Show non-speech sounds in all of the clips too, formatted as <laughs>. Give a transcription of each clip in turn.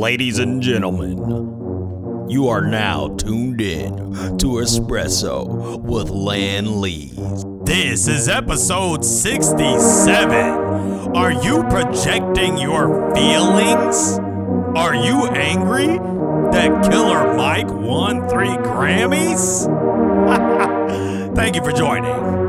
Ladies and gentlemen, you are now tuned in to Espresso with Lan Lees. This is episode 67. Are you projecting your feelings? Are you angry that Killer Mike won three Grammys? <laughs> Thank you for joining.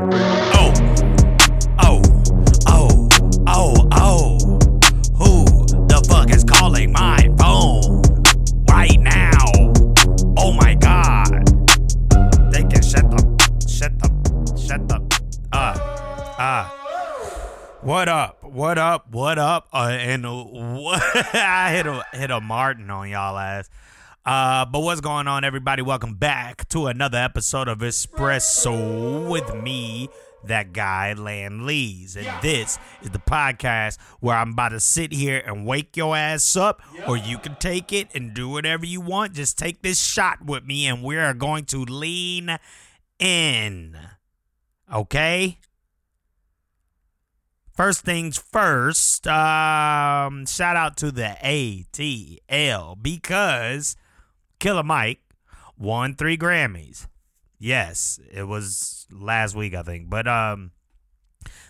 Hit a hit a Martin on y'all ass. Uh, but what's going on, everybody? Welcome back to another episode of Espresso with me, that guy, Lan Lees. And this is the podcast where I'm about to sit here and wake your ass up, or you can take it and do whatever you want. Just take this shot with me, and we are going to lean in. Okay? First things first, um, shout out to the ATL because Killer Mike won three Grammys. Yes, it was last week, I think. But um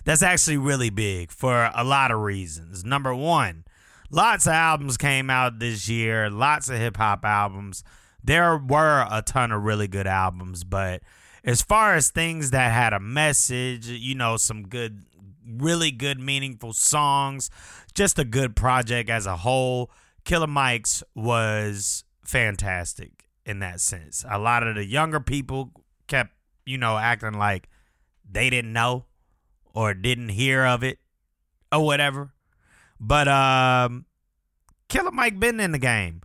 that's actually really big for a lot of reasons. Number one, lots of albums came out this year, lots of hip hop albums. There were a ton of really good albums, but as far as things that had a message, you know, some good, really good, meaningful songs, just a good project as a whole, Killer Mike's was fantastic in that sense. A lot of the younger people kept, you know, acting like they didn't know or didn't hear of it or whatever. But um Killer Mike been in the game.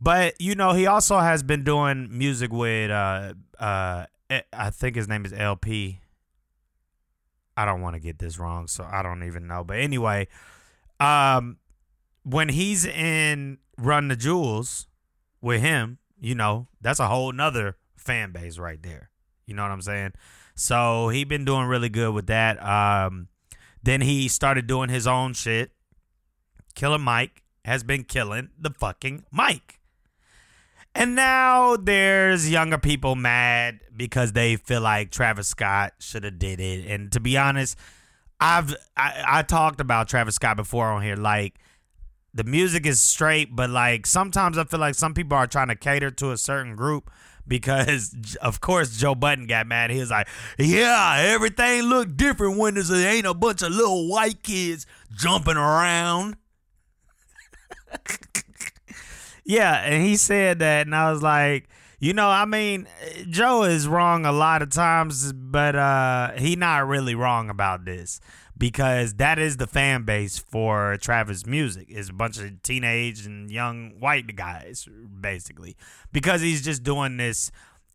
But you know, he also has been doing music with uh uh I think his name is El-P. I don't want to get this wrong, so I don't even know. But anyway, um when he's in Run the Jewels with him, you know, that's a whole nother fan base right there. You know what I'm saying? So he been doing really good with that. Um, then he started doing his own shit. Killer Mike has been killing the fucking Mike. And now there's younger people mad because they feel like Travis Scott should have did it. And to be honest, I've I, I talked about Travis Scott before on here. Like the music is straight, but like sometimes I feel like some people are trying to cater to a certain group because <laughs> of course Joe Budden got mad. He was like, "Yeah, everything look different when there's a, ain't a bunch of little white kids jumping around." <laughs> yeah, and he said that, and I was like, you know, I mean, Joe is wrong a lot of times, but uh, he not really wrong about this because that is the fan base for Travis music is a bunch of teenage and young white guys basically because he's just doing this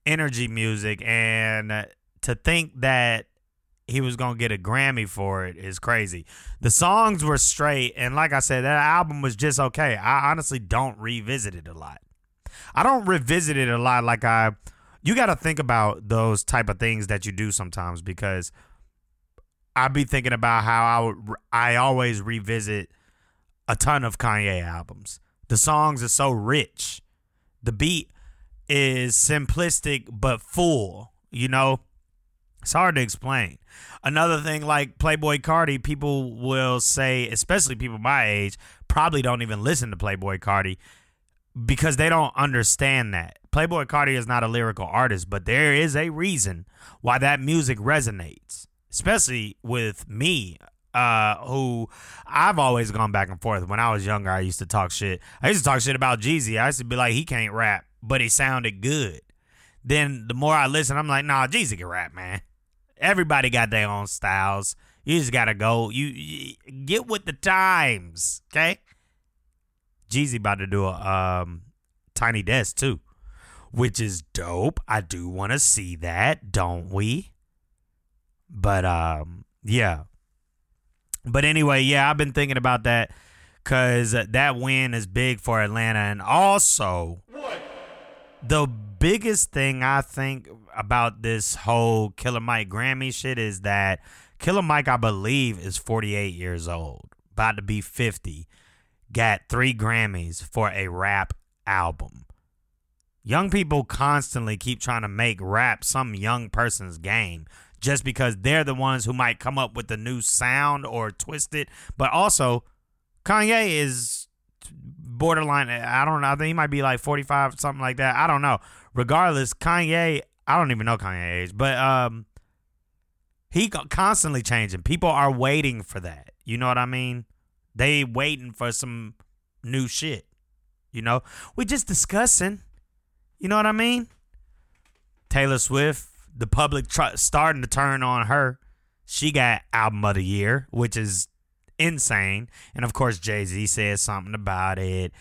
energy music and to think that he was to get a Grammy for it is crazy. The songs were straight and like I said that album was just okay. I honestly don't revisit it a lot. I don't revisit it a lot like I you got to think about those type of things that you do sometimes because I'd be thinking about how I would I always revisit a ton of Kanye albums. The songs are so rich. The beat is simplistic but full, you know? It's hard to explain. Another thing like Playboi Carti, people will say, especially people my age, probably don't even listen to Playboi Carti because they don't understand that. Playboi Carti is not a lyrical artist, but there is a reason why that music resonates especially with me, uh, who I've always gone back and forth. When I was younger, I used to talk shit. I used to talk shit about Jeezy. I used to be like, he can't rap, but he sounded good. Then the more I listen, I'm like, nah, Jeezy can rap, man. Everybody got their own styles. You just gotta go. You, you get with the times, okay? Jeezy about to do a um, Tiny Desk too, which is dope. I do want to see that, don't we? But um, yeah. But anyway, yeah, I've been thinking about that because that win is big for Atlanta, and also the biggest thing I think about this whole Killer Mike Grammy shit is that Killer Mike, I believe, is 48 years old, about to be 50. got three Grammys for a rap album. Young people constantly keep trying to make rap some young person's game just because they're the ones who might come up with the new sound or twist it. But also, Kanye is borderline. I don't know. I think he might be like 45, something like that. I don't know. Regardless, Kanye, I don't even know Kanye age, but um, he constantly changing. People are waiting for that. You know what I mean? They waiting for some new shit. You know, we just discussing. You know what I mean? Taylor Swift, the public tr- starting to turn on her. She got album of the year, which is insane. And of course, Jay Z said something about it.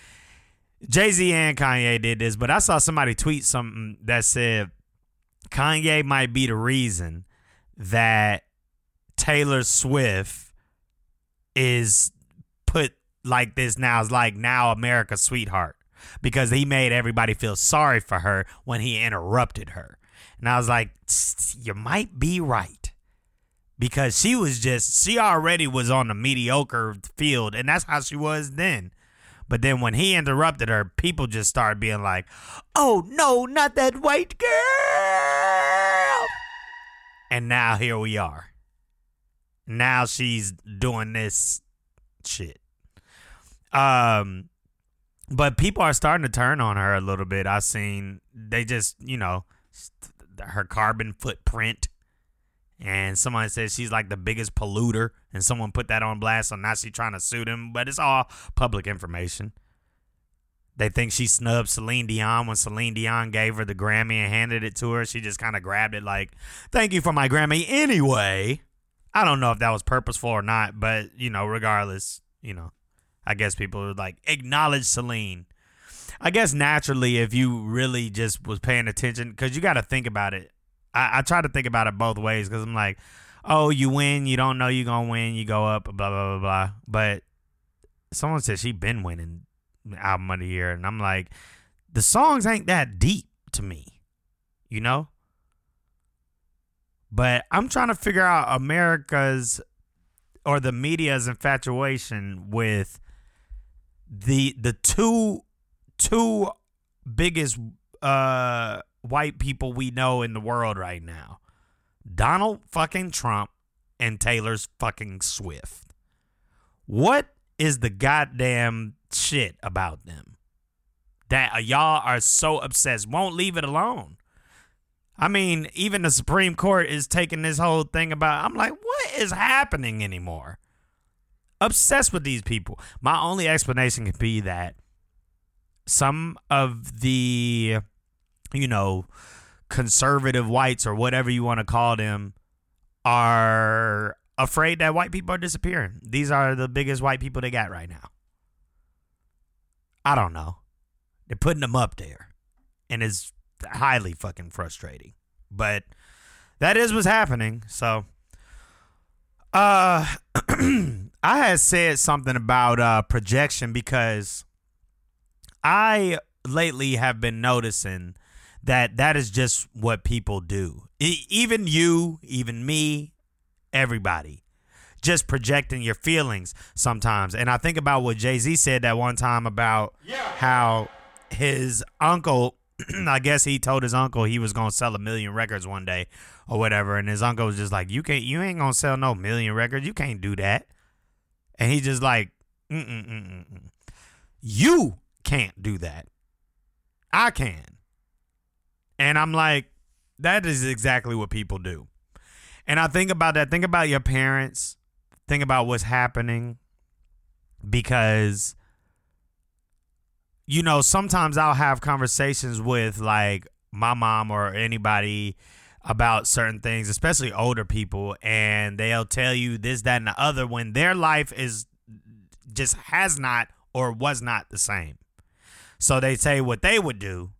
Jay Z and Kanye did this, but I saw somebody tweet something that said Kanye might be the reason that Taylor Swift is put like this now is like now America's sweetheart because he made everybody feel sorry for her when he interrupted her. And I was like, you might be right. Because she was just, she already was on the mediocre field, and that's how she was then. But then when he interrupted her, people just started being like, oh no, not that white girl. And now here we are. Now she's doing this shit. Um, but people are starting to turn on her a little bit. I've seen they just, you know, her carbon footprint. And someone says she's like the biggest polluter, and someone put that on blast. So now she's trying to sue them, but it's all public information. They think she snubbed Celine Dion when Celine Dion gave her the Grammy and handed it to her. She just kind of grabbed it like, "Thank you for my Grammy." Anyway, I don't know if that was purposeful or not, but you know, regardless, you know, I guess people would like acknowledge Celine. I guess naturally, if you really just was paying attention, because you got to think about it. I, I, try to think about it both ways because I'm like, oh, you win, you don't know you're gonna win, you go up, blah blah blah blah. But someone said she been winning album of the year, and I'm like, the songs ain't that deep to me, you know. But I'm trying to figure out America's or the media's infatuation with the the two two biggest uh white people we know in the world right now. Donald fucking Trump and Taylor's fucking Swift. What is the goddamn shit about them? That uh, y'all are so obsessed, won't leave it alone. I mean, even the Supreme Court is taking this whole thing about. I'm like, what is happening anymore? Obsessed with these people. My only explanation could be that some of the, you know, conservative whites or whatever you want to call them are afraid that white people are disappearing. These are the biggest white people they got right now. I don't know. They're putting them up there. And it's highly fucking frustrating. But that is what's happening. So uh <clears throat> I had said something about uh projection because I lately have been noticing that that is just what people do. E- even you, even me, everybody just projecting your feelings sometimes. And I think about what Jay Z said that one time about yeah. how his uncle <clears throat> I guess he told his uncle he was gonna sell a million records one day or whatever, and his uncle was just like, "You can't, you ain't gonna sell no million records. You can't do that." And he just like, Mm-mm-mm-mm. "You can't do that. I can." And I'm like, that is exactly what people do. And I think about that. Think about your parents. Think about what's happening because you know, sometimes I'll have conversations with like my mom or anybody about certain things, especially older people, and they'll tell you this, that, and the other when their life is just has not or was not the same. So they say what they would do.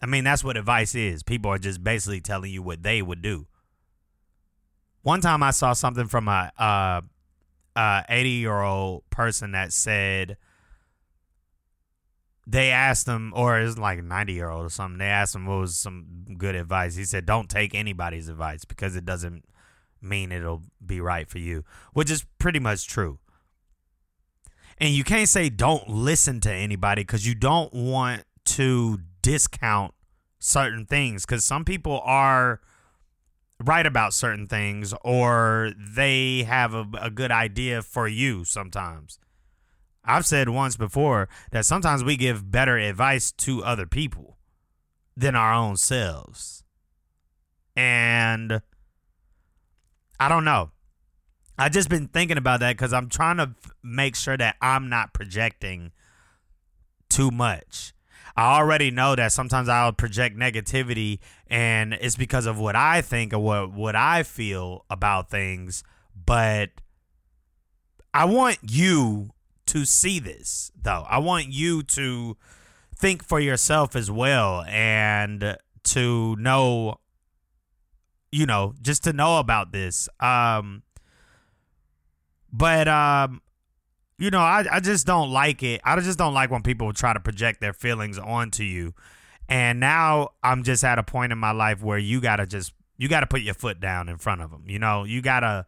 I mean, that's what advice is. People are just basically telling you what they would do. One time I saw something from a uh, uh, 80 year old person that said, they asked him, or it's like a 90 year old or something, they asked him what was some good advice. He said, Don't take anybody's advice because it doesn't mean it'll be right for you, which is pretty much true. and you can't say don't listen to anybody because you don't want to discount certain things because some people are right about certain things or they have a, a good idea for you sometimes. I've said once before that sometimes we give better advice to other people than our own selves. And I don't know. I just been thinking about that because I'm trying to make sure that I'm not projecting too much. I already know that sometimes I'll project negativity and it's because of what I think or what what I feel about things, but I want you to see this though. I want you to think for yourself as well and to know you know, just to know about this. Um but um you know, I, I just don't like it. I just don't like when people try to project their feelings onto you. And now I'm just at a point in my life where you gotta just you gotta put your foot down in front of them. You know, you gotta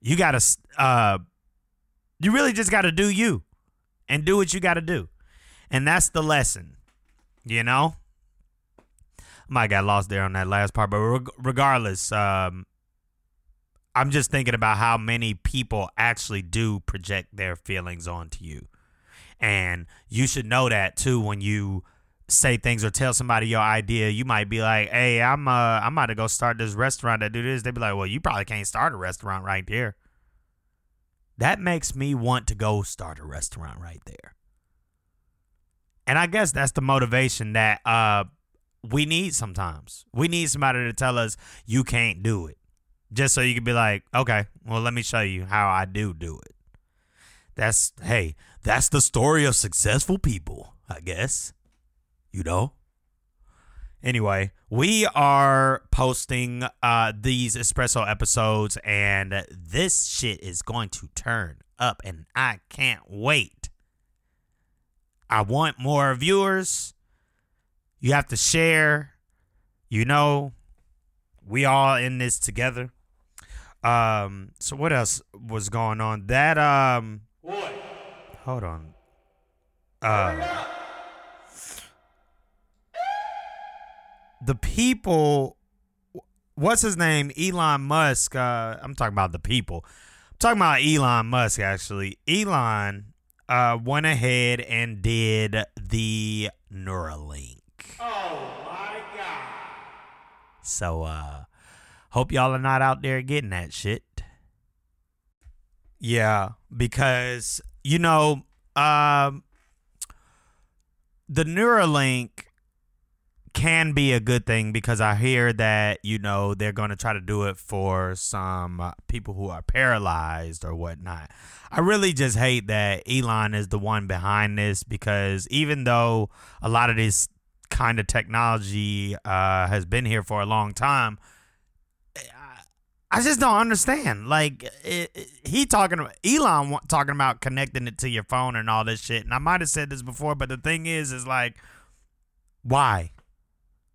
you gotta uh you really just gotta do you and do what you gotta do, and that's the lesson. You know, might got lost there on that last part, but regardless, um, I'm just thinking about how many people actually do project their feelings onto you. And you should know that too when you say things or tell somebody your idea. You might be like, "Hey, I'm uh I'm about to go start this restaurant that do this." They'd be like, "Well, you probably can't start a restaurant right there." That makes me want to go start a restaurant right there. And I guess that's the motivation that uh we need sometimes. We need somebody to tell us you can't do it just so you can be like, okay, well, let me show you how I do do it. That's, hey, that's the story of successful people, I guess. You know? Anyway, we are posting uh, these espresso episodes, and this shit is going to turn up, and I can't wait. I want more viewers. You have to share. You know, we all in this together. Um, so what else was going on? That um what? Hold on. Uh The people what's his name? Elon Musk. Uh I'm talking about the people. I'm talking about Elon Musk actually. Elon uh went ahead and did the Neuralink. Oh my god. So uh Hope y'all are not out there getting that shit. Yeah, because you know, um, the Neuralink can be a good thing because I hear that you know they're going to try to do it for some uh, people who are paralyzed or whatnot. I really just hate that Elon is the one behind this because even though a lot of this kind of technology uh, has been here for a long time, I just don't understand. Like it, it, he talking about Elon talking about connecting it to your phone and all this shit. And I might have said this before, but the thing is, is like, why?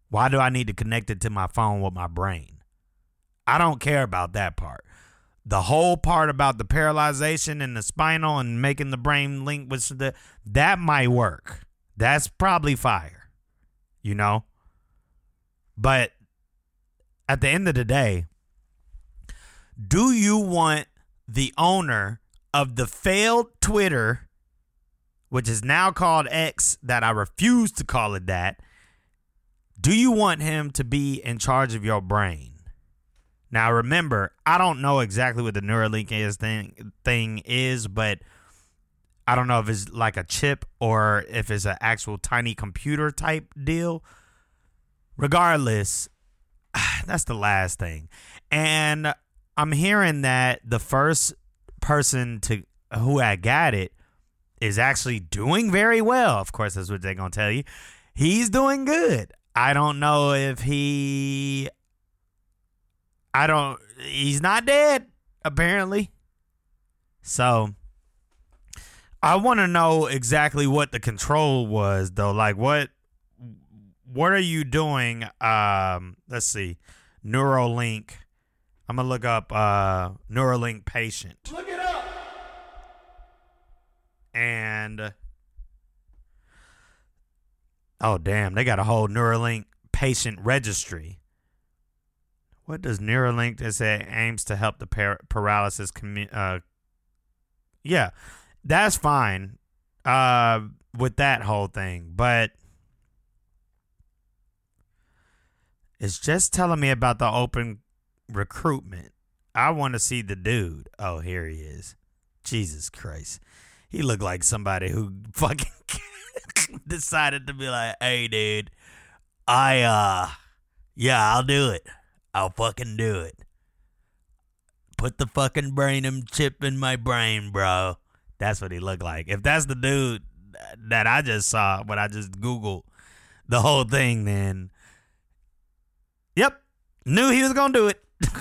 Why do I need to connect it to my phone with my brain? I don't care about that part. The whole part about the paralyzation and the spinal and making the brain link with the that might work. That's probably fire, you know. But at the end of the day do you want the owner of the failed Twitter, which is now called X, that I refuse to call it that? Do you want him to be in charge of your brain? Now remember, I don't know exactly what the Neuralink is thing thing is, but I don't know if it's like a chip or if it's an actual tiny computer type deal. Regardless, <sighs> that's the last thing. And I'm hearing that the first person to who I got it is actually doing very well. Of course, that's what they're gonna tell you. He's doing good. I don't know if he. I don't. He's not dead apparently. So. I want to know exactly what the control was, though. Like, what, what are you doing? Um, let's see, Neuralink I'm gonna look up uh, Neuralink patient. Look it up. and oh damn, they got a whole Neuralink patient registry. What does Neuralink that say aims to help the par- paralysis commu- uh Yeah, that's fine uh with that whole thing, but it's just telling me about the open recruitment. I want to see the dude. Oh, here he is. Jesus Christ. He looked like somebody who <laughs> fucking <laughs> decided to be like, "Hey dude, I uh yeah, I'll do it. I'll fucking do it. Put the fucking brain chip in my brain, bro." That's what he looked like. If that's the dude that I just saw when I just googled the whole thing, then yep, knew he was gonna do it. <laughs>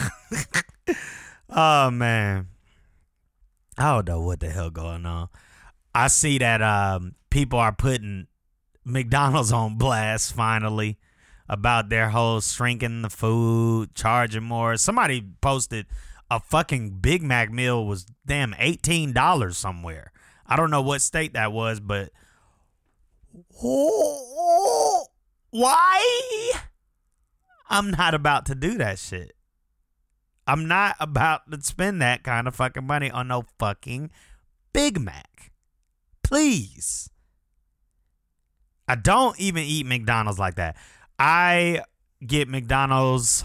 oh man, I don't know what the hell going on. I see that um, people are putting McDonald's on blast finally about their whole shrinking the food, charging more. Somebody posted a fucking Big Mac meal was damn eighteen dollars somewhere. I don't know what state that was, but <laughs> why? I'm not about to do that shit. I'm not about to spend that kind of fucking money on no fucking Big Mac. Please. I don't even eat McDonald's like that. I get McDonald's.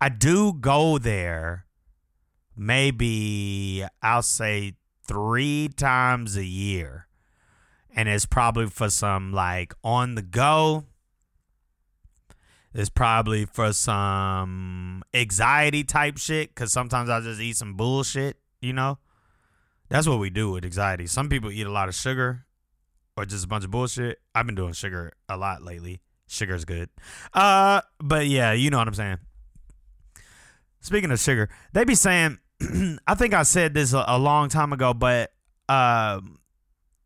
I do go there maybe, I'll say, three times a year. And it's probably for some like on the go it's probably for some anxiety type shit because sometimes I just eat some bullshit, you know? That's what we do with anxiety. Some people eat a lot of sugar or just a bunch of bullshit. I've been doing sugar a lot lately. Sugar's good. Uh, but yeah, you know what I'm saying. Speaking of sugar, they be saying, <clears throat> I think I said this a, a long time ago, but um,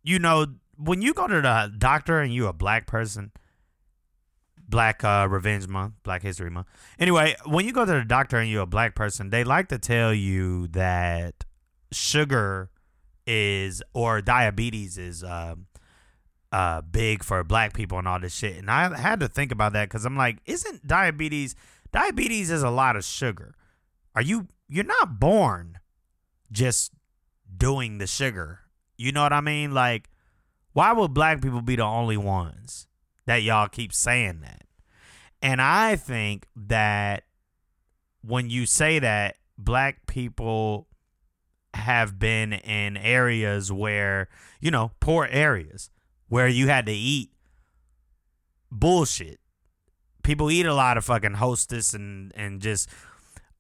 you know, when you go to the doctor and you're a black person, Black uh, Revenge Month, Black History Month. Anyway, when you go to the doctor and you're a black person, they like to tell you that sugar is or diabetes is uh, uh, big for black people and all this shit. And I had to think about that because I'm like, isn't diabetes diabetes is a lot of sugar? Are you you're not born just doing the sugar? You know what I mean? Like, why would black people be the only ones? That y'all keep saying that. And I think that when you say that, black people have been in areas where, you know, poor areas where you had to eat bullshit. People eat a lot of fucking hostess and, and just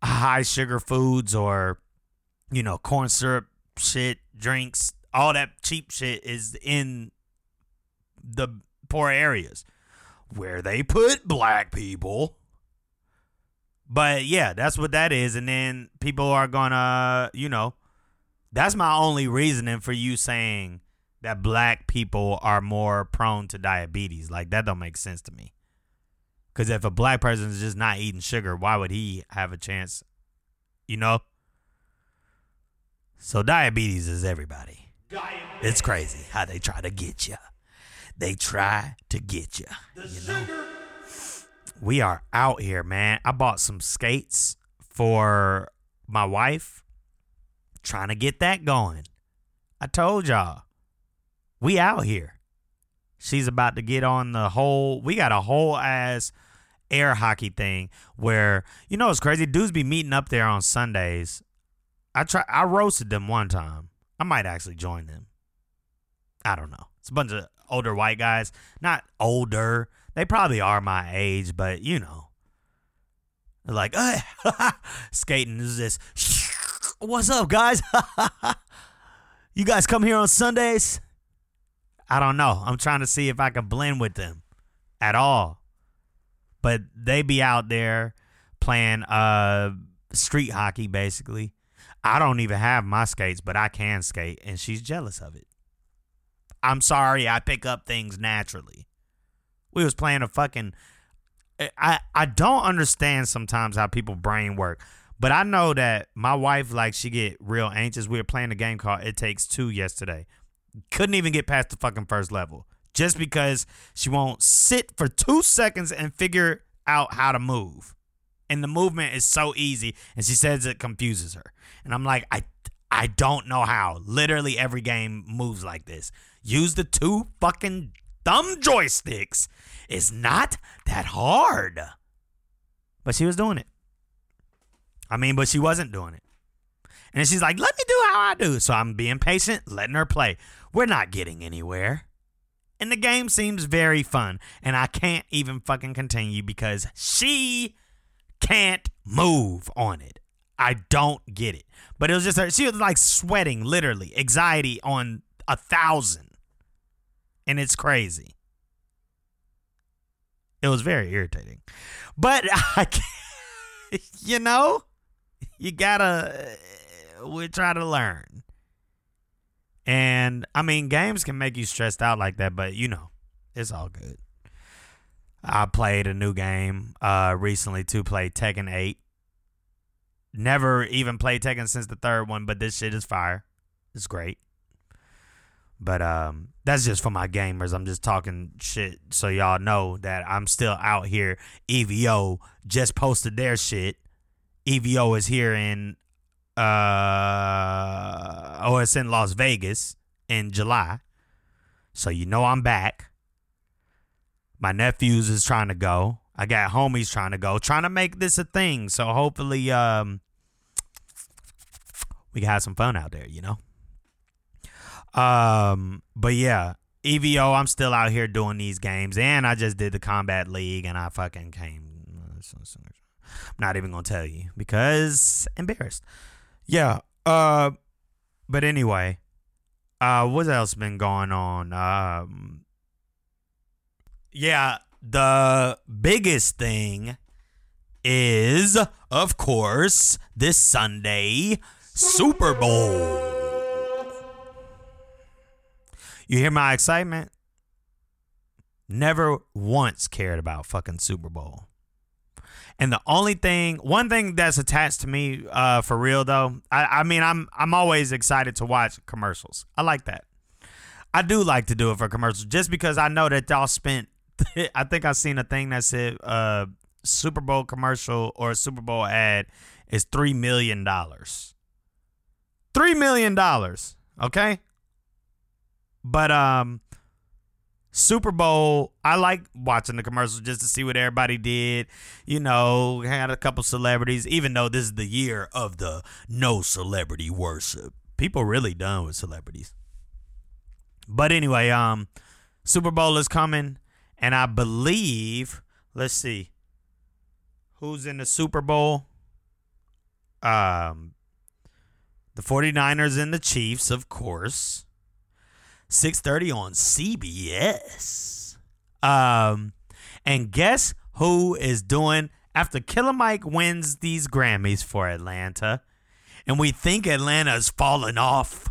high sugar foods or, you know, corn syrup shit, drinks, all that cheap shit is in the poor areas where they put black people. But yeah, that's what that is. And then people are gonna, you know, that's my only reasoning for you saying that black people are more prone to diabetes. Like that don't make sense to me. Cause if a black person is just not eating sugar, why would he have a chance? You know? So diabetes is everybody. Diabetes. It's crazy how they try to get you. They try to get you. you know? We are out here, man. I bought some skates for my wife. Trying to get that going. I told y'all. We out here. She's about to get on the whole we got a whole ass air hockey thing where you know it's crazy dudes be meeting up there on Sundays. I try I roasted them one time. I might actually join them. I don't know. It's a bunch of older white guys. Not older. They probably are my age, but you know. Like, hey, <laughs> skating is this. <laughs> What's up, guys? <laughs> you guys come here on Sundays? I don't know. I'm trying to see if I can blend with them at all. But they be out there playing uh street hockey basically. I don't even have my skates, but I can skate and she's jealous of it. I'm sorry, I pick up things naturally. We was playing a fucking I I don't understand sometimes how people brain work. But I know that my wife, like, she get real anxious. We were playing a game called It Takes Two yesterday. Couldn't even get past the fucking first level just because she won't sit for two seconds and figure out how to move. And the movement is so easy, and she says it confuses her. And I'm like, I, I don't know how. Literally every game moves like this. Use the two fucking thumb joysticks. It's not that hard. But she was doing it. I mean, but she wasn't doing it. And she's like, let me do how I do. So I'm being patient, letting her play. We're not getting anywhere. And the game seems very fun. And I can't even fucking continue because she can't move on it. I don't get it. But it was just her. She was like sweating, literally, anxiety on a thousand. And it's crazy. It was very irritating. But <laughs> I you know, you gotta, we try to learn. And I mean, games can make you stressed out like that, but you know, it's all good. I played a new game uh recently to play Tekken 8. Never even played Tekken since the third one, but this shit is fire. It's great. But um that's just for my gamers. I'm just talking shit so y'all know that I'm still out here. EVO just posted their shit. EVO is here in uh oh in Las Vegas in July. So you know I'm back. My nephews is trying to go. I got homies trying to go, trying to make this a thing. So hopefully um we can have some fun out there, you know? Um, but yeah, EVO, I'm still out here doing these games, and I just did the Combat League, and I fucking came. I'm not even gonna tell you because embarrassed. Yeah. Uh, but anyway, uh, what else been going on? Um, yeah, the biggest thing is, of course, this Sunday, Super Bowl. You hear my excitement? Never once cared about fucking Super Bowl. And the only thing, one thing that's attached to me, uh, for real though, I, I mean, I'm I'm always excited to watch commercials. I like that. I do like to do it for commercials, just because I know that y'all spent. <laughs> I think I've seen a thing that said, uh, Super Bowl commercial or a Super Bowl ad is three million dollars. Three million dollars. Okay. But um Super Bowl, I like watching the commercials just to see what everybody did. You know, had a couple celebrities, even though this is the year of the no celebrity worship. People really done with celebrities. But anyway, um, Super Bowl is coming, and I believe, let's see, who's in the Super Bowl? Um, the 49ers and the Chiefs, of course. 6:30 on CBS. Um, and guess who is doing after Killer Mike wins these Grammys for Atlanta, and we think Atlanta's fallen off.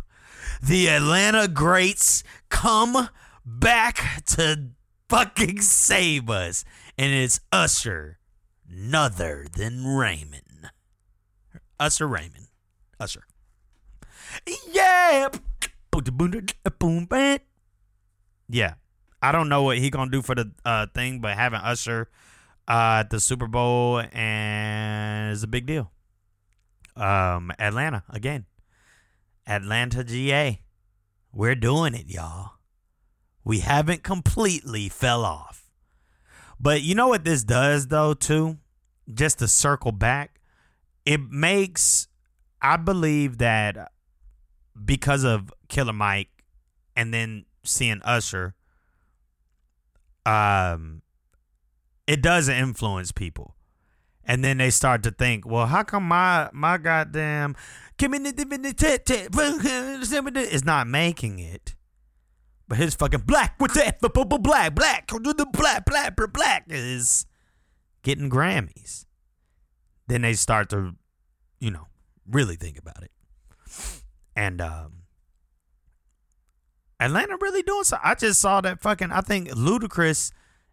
The Atlanta greats come back to fucking save us, and it's Usher, nother than Raymond. Usher Raymond. Usher. Yeah. Yeah. I don't know what he gonna do for the uh, thing, but having Usher uh, at the Super Bowl and is a big deal. Um, Atlanta again. Atlanta, GA. We're doing it, y'all. We haven't completely fell off. But you know what this does though, too? Just to circle back, it makes I believe that because of Killer Mike and then seeing Usher, um, it does influence people. And then they start to think, well, how come my my goddamn is not making it? But his fucking black with that black black the black black black is getting Grammys. Then they start to, you know, really think about it. And um, Atlanta really doing so. I just saw that fucking. I think Ludacris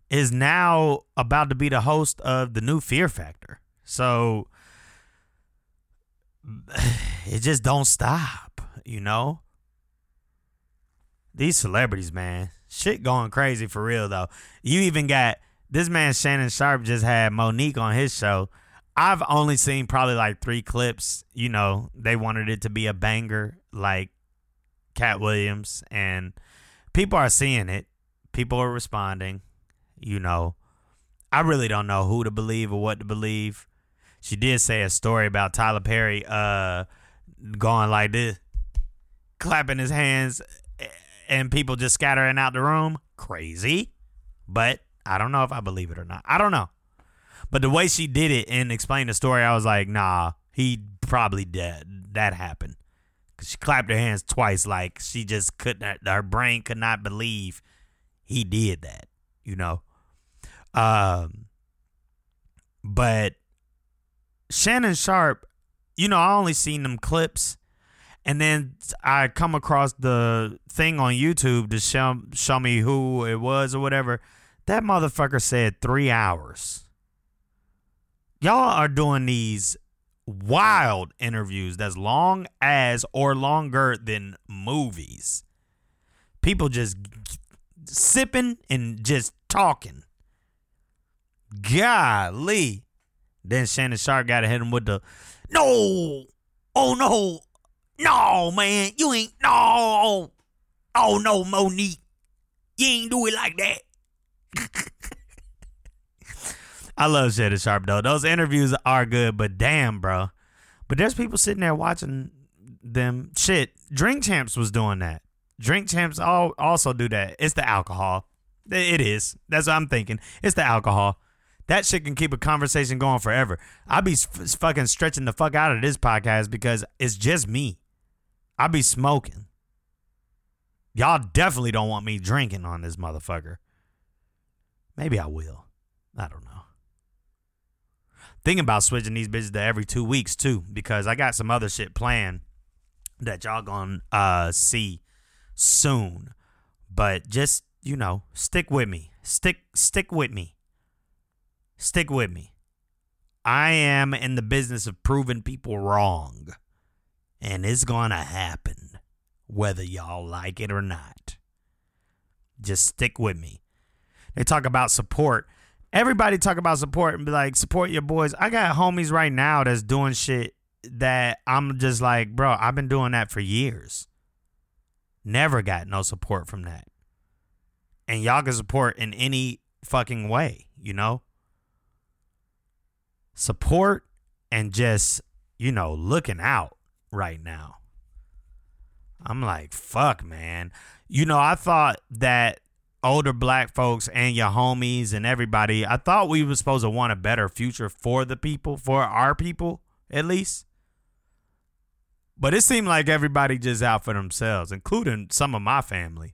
is now about to be the host of the new Fear Factor. So <sighs> it just don't stop, you know? These celebrities, man. Shit going crazy for real though. You even got this man Shannon Sharpe just had Mo'Nique on his show. I've only seen probably like three clips. You know, they wanted it to be a banger like Katt Williams, and people are seeing it. People are responding. You know, I really don't know who to believe or what to believe. She did say a story about Tyler Perry uh going like this, clapping his hands, and people just scattering out the room. Crazy, but I don't know if I believe it or not. I don't know. But the way she did it and explained the story, I was like, nah, he probably did. That happened. Cause she clapped her hands twice, like she just couldn't. Her brain could not believe he did that. You know. Um. But Shannon Sharpe, you know, I only seen them clips, and then I come across the thing on YouTube to show show me who it was or whatever. That motherfucker said three hours. Y'all are doing these wild interviews that's long as or longer than movies. People just sipping and just talking. Golly. Then Shannon Sharpe got to hit him with the no. Oh no. No, man. You ain't no. Oh no, Mo'Nique. You ain't do it like that. <laughs> I love Shannon Sharpe though. Those interviews are good, but damn, bro. But there's people sitting there watching them. Shit, Drink Champs was doing that. Drink Champs all also do that. It's the alcohol. It is. That's what I'm thinking. It's the alcohol. That shit can keep a conversation going forever. I'll be f- fucking stretching the fuck out of this podcast because it's just me. I'll be smoking. Y'all definitely don't want me drinking on this motherfucker. Maybe I will. I don't know. Thinking about switching these bitches to every two weeks too, because I got some other shit planned that y'all gonna uh, see soon. But just you know, stick with me. Stick stick with me. Stick with me. I am in the business of proving people wrong. And it's gonna happen, whether y'all like it or not. Just stick with me. They talk about support. Everybody talk about support and be like, support your boys. I got homies right now that's doing shit that I'm just like, bro, I've been doing that for years. Never got no support from that. And y'all can support in any fucking way, you know? Support and just, you know, looking out right now. I'm like, fuck, man. You know, I thought that older black folks and your homies and everybody, I thought we were supposed to want a better future for the people, for our people, at least. But it seemed like everybody just out for themselves, including some of my family.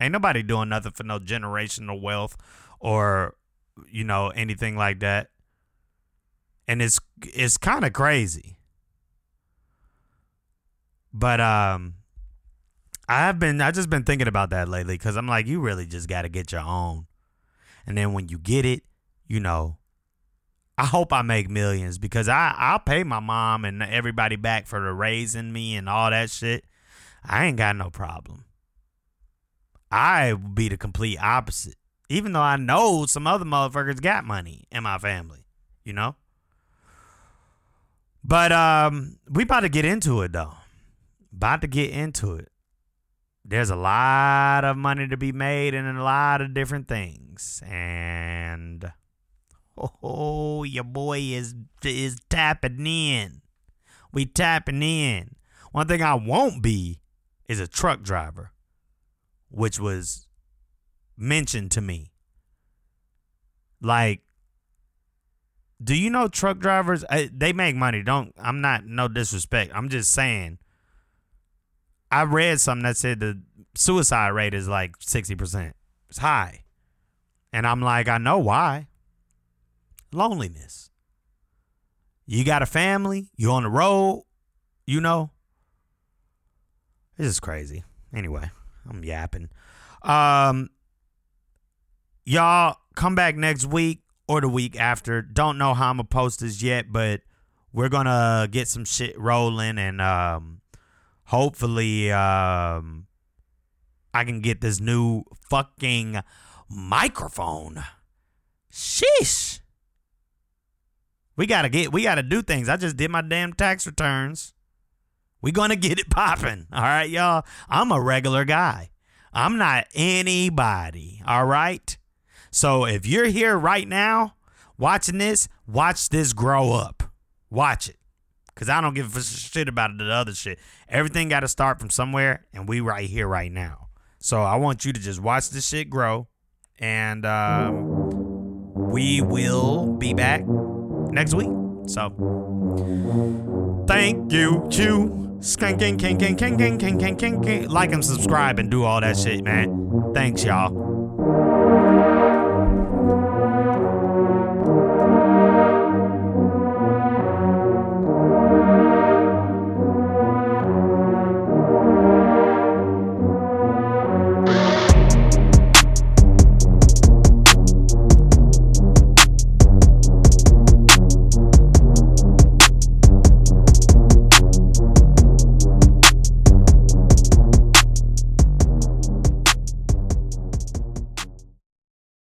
Ain't nobody doing nothing for no generational wealth or, you know, anything like that. And it's it's kind of crazy. But um I've been I just been thinking about that lately cuz I'm like you really just got to get your own. And then when you get it, you know, I hope I make millions because I I'll pay my mom and everybody back for the raising me and all that shit. I ain't got no problem. I would be the complete opposite. Even though I know some other motherfuckers got money in my family, you know? But um we about to get into it though. About to get into it. There's a lot of money to be made in a lot of different things. And oh, your boy is is tapping in. We tapping in. One thing I won't be is a truck driver, which was mentioned to me. Like, do you know truck drivers? They make money. Don't. I'm not. No disrespect. I'm just saying. I read something that said the suicide rate is like sixty percent. It's high, and I'm like, I know why. Loneliness. You got a family. You on the road. You know. This is crazy. Anyway, I'm yapping. Um, y'all come back next week or the week after. Don't know how I'm gonna post this yet, but we're gonna get some shit rolling and um, hopefully um, I can get this new fucking microphone. Sheesh. We gotta get we gotta do things. I just did my damn tax returns. We gonna get it popping. All right, y'all. I'm a regular guy. I'm not anybody. All right. So if you're here right now watching this, watch this grow up. Watch it. Cause I don't give a shit about the other shit. Everything got to start from somewhere, and we right here right now. So I want you to just watch this shit grow, and um, we will be back next week. So thank you, Chew. Skank, king, king, king, king, king, king, king. Like and subscribe and do all that shit, man. Thanks, y'all.